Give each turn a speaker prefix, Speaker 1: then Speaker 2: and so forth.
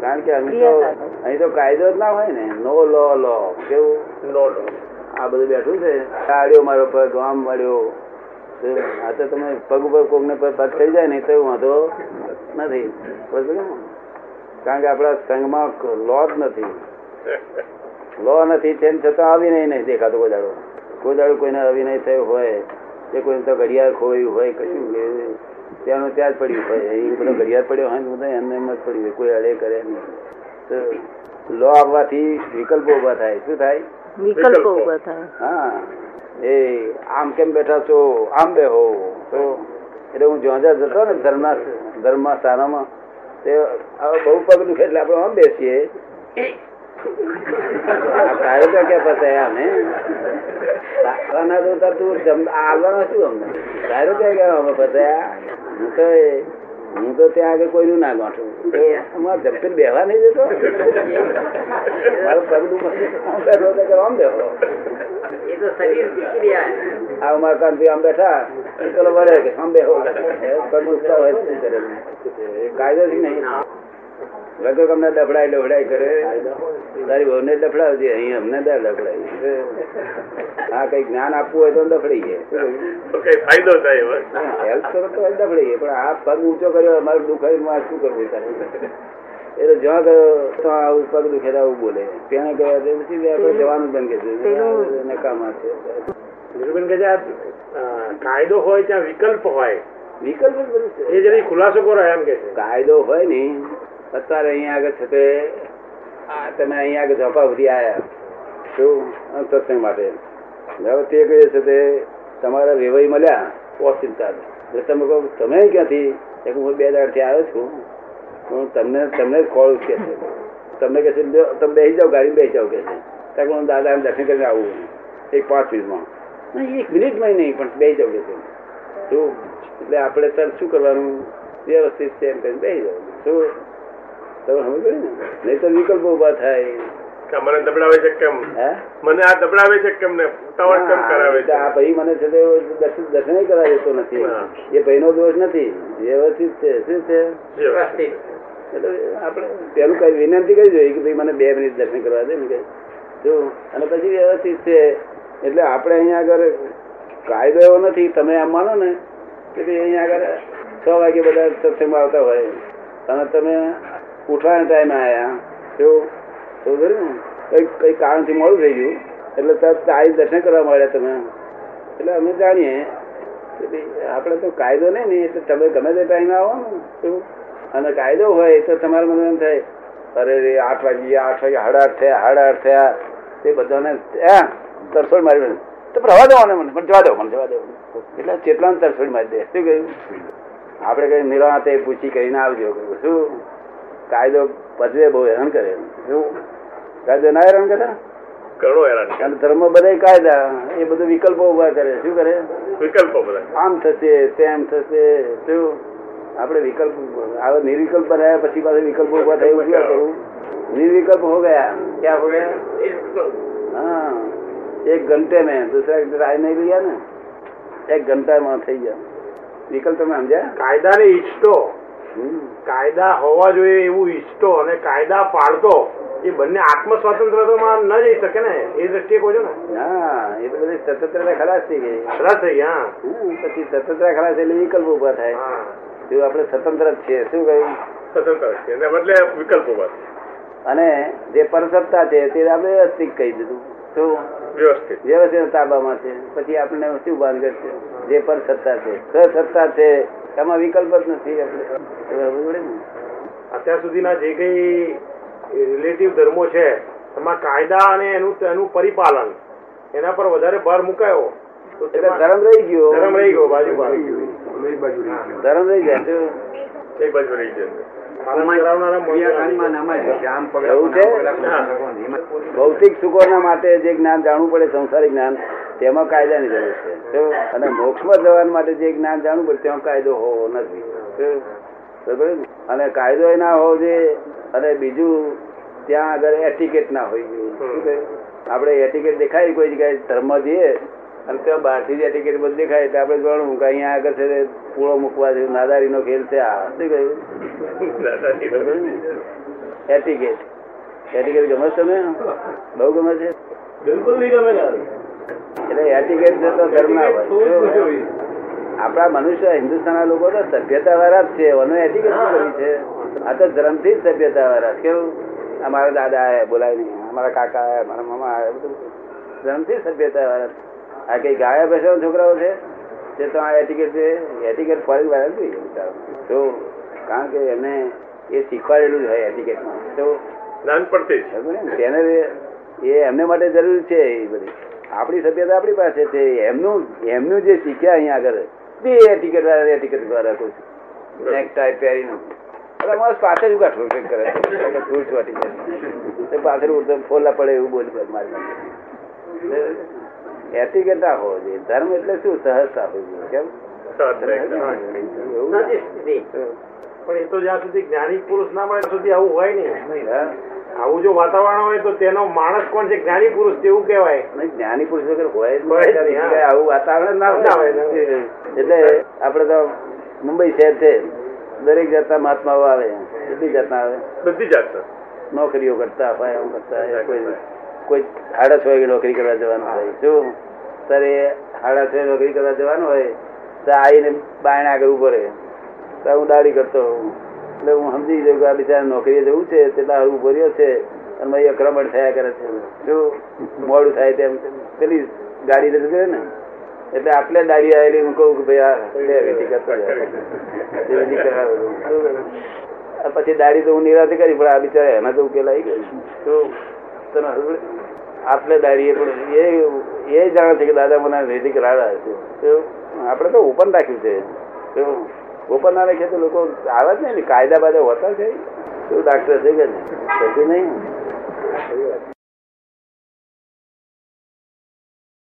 Speaker 1: કારણ કે અહીં તો અહીં તો કાયદો જ ના હોય ને. નો લો લો કેવું?
Speaker 2: નો લો
Speaker 1: આ બધું બેઠું છે. આડ્યો મારો પગ આમ મળ્યો આ તો તમે પગ ઉપર કોકને પર પગ થઈ જાય ને તો વાંધો નથી. બરાબર કારણ કે આપણા સંઘમાં લો જ નથી. લો નથી તેમ છતાં અવિનય નહીં દેખાતો કોઈ દાડો. કોઈ દાડો કોઈને અવિનય થયો હોય કે કોઈને તો ઘડિયાળ ખોયું હોય કશું ત્યાંનું ત્યાં જ પડ્યું એ બધો ઘડિયાળ પડ્યો હોય ને બધા એમને એમ જ પડ્યું હોય કોઈ અડે કરે નહીં. તો લો આવવાથી વિકલ્પો ઊભા થાય. શું થાય?
Speaker 3: વિકલ્પો ઊભા થાય.
Speaker 1: હા. એ આમ કેમ બેઠા છો? આમ બેહો. તો એટલે હું જ્યાં જતો ને ધર્મના ધર્મના સ્થાનોમાં તે હવે બહુ પગ દુખે એટલે આપણે આમ બેસીએ. તારે તો કે પતાય આને તારાના તો તાર તું શું અમને તારે ક્યાં ગયા અમે પતાયા હું તો હું તો ત્યાં આગળ કોઈનું ના ગાંઠું હું અમારે જમપીને બેહવા નહીં જતો મારો પગલું બેઠો તો આમ
Speaker 4: રહ્યા.
Speaker 1: આ ઉમર કાંતિ આમ બેઠા ચલો વળે કે આમ બેહો. પગ ઉઠતા હોય શું કરે? કાયદો જ નહીં. લગભગ અમને દફડાય દફડાય કરે. તારી બહુને દફડાવજે અહીં અમને દે ડફડાય આ કઈ જ્ઞાન આપવું હોય તો
Speaker 2: દફડી કઈ ફાયદો થાય
Speaker 1: હેલ્પ કરો તો ડફડીએ પણ આ પગ ઊંચો કર્યો અમારું દુખાય શું કરવું તારે એટલે જ્યાં ગયો તો આવું પગ દુખે આવું બોલે. તેને ગયા તો પછી આપણે જવાનું બંધ કરી નકામા છે.
Speaker 2: નિરૂબેન કે છે કાયદો હોય ત્યાં વિકલ્પ હોય.
Speaker 1: વિકલ્પ જ બધું છે.
Speaker 2: એ જરી ખુલાસો કરો એમ કે છે.
Speaker 1: કાયદો હોય ને અત્યારે અહીંયા આગળ છે તે તમે અહીંયા આગળ ઝોપા સુધી આવ્યા શું સત્સંગ માટે? તે કહે છે તે તમારા વેવાઈ મળ્યા ઓચિંતા એટલે તમે કહો તમે ક્યાંથી? હું બે દાડથી આવ્યો છું. હું તમને તમને જ ખોળ કે છે. તમને કહે છે તમે બેસી જાઓ ગાડી બેસી જાઓ કે છે. ત્યાં હું દાદા દર્શન કરીને આવું. એક પાંચ મિનિટમાં. નહીં, એક મિનિટમાં નહીં પણ બેસી જાઓ કે છે. શું એટલે આપણે સર શું કરવાનું? વ્યવસ્થિત છે એમ કરીને બેસી જાવ શું? તમે સમજ ને? નહીં તો વિકલ્પો ઊભા થાય.
Speaker 2: મને દબડાવે છે કેમ? મને આ દબડાવે છે કેમ ને? ઉતાવળ કેમ કરાવે છે?
Speaker 1: આ ભાઈ મને છે તે દર્શન દર્શન કરાવી દેતો નથી. એ ભાઈનો દોષ નથી. વ્યવસ્થિત છે. શું છે? એટલે આપણે પેલું કઈ વિનંતી કરી જોઈએ કે ભાઈ મને બે મિનિટ દર્શન કરવા દે ને જો અને પછી વ્યવસ્થિત છે. એટલે આપણે અહીંયા આગળ કાયદો એવો નથી. તમે આમ માનો ને કે ભાઈ અહીંયા આગળ છ વાગે બધા સત્સંગમાં આવતા હોય. અને તમે ઉઠવાના ટાઈમે આવ્યા જો કઈ કઈ કારણથી મોડું થઈ ગયું? એટલે તરત આવી દર્શન કરવા મળ્યા તમે. એટલે અમે જાણીએ. આપણે તો કાયદો નહીં ને, એટલે તમે ગમે તે ટાઈમે આવો ને. અને કાયદો હોય તો તમારે મને એમ થાય, અરે રે, આઠ વાગી આઠ વાગે સાડા આઠ થયા સાડા આઠ થયા. તે બધાને, હા તરસોડ મારી તો પ્રવા દો મને, પણ જવા દો, મને જવા દો. એટલે ચેટલા તરસોડ મારી દે. શું કહ્યું? આપણે કઈ નિરાતે પૂછી કરીને આવજો. શું? કાયદો પજવે બહુ હેરાન કરે શું કાયદો ના હેરાન કરે
Speaker 2: ઘણો હેરાન
Speaker 1: અને ધર્મ બધા કાયદા એ બધું વિકલ્પો ઉભા કરે શું કરે
Speaker 2: વિકલ્પો બધા
Speaker 1: આમ થશે તેમ થશે શું આપણે વિકલ્પ હવે નિર્વિકલ્પ બનાવ્યા પછી પાછું વિકલ્પ ઉભા થાય એવું ક્યાં કરવું નિર્વિકલ્પ હો ગયા ક્યાં હો ગયા हाँ एक घंटे में दूसरा राय नहीं लिया ना एक घंटा में થઈ ગયા વિકલ્પ તમે સમજ્યા
Speaker 2: કાયદાને ઈચ્છતો
Speaker 1: હમ.
Speaker 2: કાયદા હોવા જોઈએ એવું ઈચ્છતો અને કાયદા પાડતો એ બંને આત્મ સ્વતંત્રતામાં ન જઈ શકે ને એ દ્રષ્ટિએ કહો છો ને.
Speaker 1: હા એ તો બધી સ્વતંત્રતા ખલાસ થઈ ગઈ.
Speaker 2: ખલાસ થઈ ગયા
Speaker 1: હમ, પછી સ્વતંત્રતા ખલાસ એટલે વિકલ્પ ઊભા થાય.
Speaker 2: હા.
Speaker 1: જો આપણે સ્વતંત્ર જ છીએ શું કહ્યું?
Speaker 2: સ્વતંત્ર છે એના બદલે વિકલ્પ ઊભા
Speaker 1: અને જે પરસત્તા છે તે આપણે વ્યવસ્થિત કહી દીધું. શું?
Speaker 2: વ્યવસ્થિત.
Speaker 1: વ્યવસ્થિત તાબામાં છે. પછી આપણને શું ભાન કરશે? જે પર સત્તા છે. સત્તા છે એમાં વિકલ્પ જ નથી?
Speaker 2: અત્યાર સુધીના જે કઈ રિલેટિવ ધર્મો છે એમાં કાયદા અને એનું એનું પરિપાલન એના પર વધારે ભાર મુકાયો
Speaker 1: એટલે ધર્મ રહી ગયો.
Speaker 2: ધર્મ રહી ગયો બાજુ
Speaker 1: ધર્મ રહી જાય
Speaker 2: કઈ બાજુ રહી જાય. ભૌતિક
Speaker 1: સુખો ના ભૌતિક સુખોના માટે જે જ્ઞાન જાણવું પડે સંસારી જ્ઞાન. તેમાં કાયદાની જરૂર છે. અને મોક્ષમાં જવા માટે જે જ્ઞાન જાણવું પડે, તેમાં કાયદો હોવો નથી? અને કાયદો ના હોવો જોઈએ, અને બીજું ત્યાં આગળ એટિકેટ ના હોય જોઈએ. આપણે એટિકેટ દેખાય કોઈ જગ્યાએ ધર્મ જઈએ, અને ત્યાં બહારથી જ એટિકેટ બધું દેખાય, એટલે આપણે જાણવું કે અહીંયા આગળ છે પૂળો મૂકવા છે નાદારીનો ખેલ છે આ. શું કહ્યું એટિકેટ. એટીકેટ ગમે છે તમે બહુ ગમે છે?
Speaker 2: બિલકુલ નહીં ગમે
Speaker 1: એટલે એટીકેટ તો ધર્મ ના હોય. આપણા મનુષ્ય હિન્દુસ્તાનના લોકો તો સભ્યતા વાળા જ છે. એનો એટીકેટ કરી છે? આ તો ધર્મથી જ સભ્યતા વાળા કેવું? અમારા દાદા આયા બોલાય નહીં. અમારા કાકા આયા મારા મામા આયા બધું. ધર્મથી સભ્યતા વાળા આ કઈ ગાયા બેસવાના છોકરાઓ છે? તે તો આ એટીકેટ છે એટીકેટ ફરી વાળા જોઈએ બિચારા. તો કારણ કે એમને એ શીખવાડેલું જ હોય એટીકેટમાં તો
Speaker 2: નાનપણથી જ.
Speaker 1: તેને એ એમને માટે જરૂર છે એ બધી. આપણી સભ્યતા આપણી પાસે છે. એમનું એમનું જે શીખ્યા અહીંયા આગળ તે ટિકિટ વાળા ટિકિટ દ્વારા કોઈ નેક ટાઈ પહેરીને એટલે માણસ પાસે જ ગાંઠો કરે છે. ધૂળ જાય. પાછળ ઉડતો ફોલા પડે એવું બોલી મારી એટિકેટ ના હોવો જોઈએ ધર્મ એટલે શું? સહજતા હોવી જોઈએ કેમ.
Speaker 2: પણ એ તો જ્યાં સુધી જ્ઞાની પુરુષ ના મળે સુધી આવું હોય નહીં
Speaker 1: હા?
Speaker 2: આવું જો વાતાવરણ હોય તો તેનો માણસ કોણ છે? જ્ઞાની પુરુષ તેવું કહેવાય.
Speaker 1: નહીં, જ્ઞાની પુરુષ વગર હોય. આવું વાતાવરણ ના હોય. એટલે આપડે તો મુંબઈ શહેર છે. દરેક જાતના મહાત્માઓ આવે. બધી જાતના આવે.
Speaker 2: બધી જાતના.
Speaker 1: નોકરીઓ કરતા હોય આમ કરતા હોય કોઈ કોઈ સાડા છ વાગે નોકરી કરવા જવાનું હોય. શું તારે સાડા છ નોકરી કરવા જવાનું હોય તો આવીને બાયણે આગળ ઊભો રહે. તો હું દાડી કરતો હોઉં. એટલે હું સમજી જાઉં કે આ બિચારા નોકરીએ જવું છે, તેટલા હારું ભર્યો છે અને મારી અક્રમણ થયા કરે છે. શું મોડું થાય તેમ. પેલી ગાડી રજૂ કરે ને, એટલે આટલે દાડી આવેલી, હું કહું કે ભાઈ આ વિધિ કરતો પછી દાડી તો હું નિરાશ કરી, પણ આ બિચારા એના તો ઉકેલ આવી ગયો. તો ખબર આટલે પણ એ એ જાણે છે કે દાદા મને વૈદિક રાડા છે. આપણે તો ઓપન રાખ્યું છે. તો ઓપન ના રાખે તો લોકો આવે જ ને, કાયદા બાયદા હોતા છે? તો ડાક્ટર છે કે નહીં? નહીં?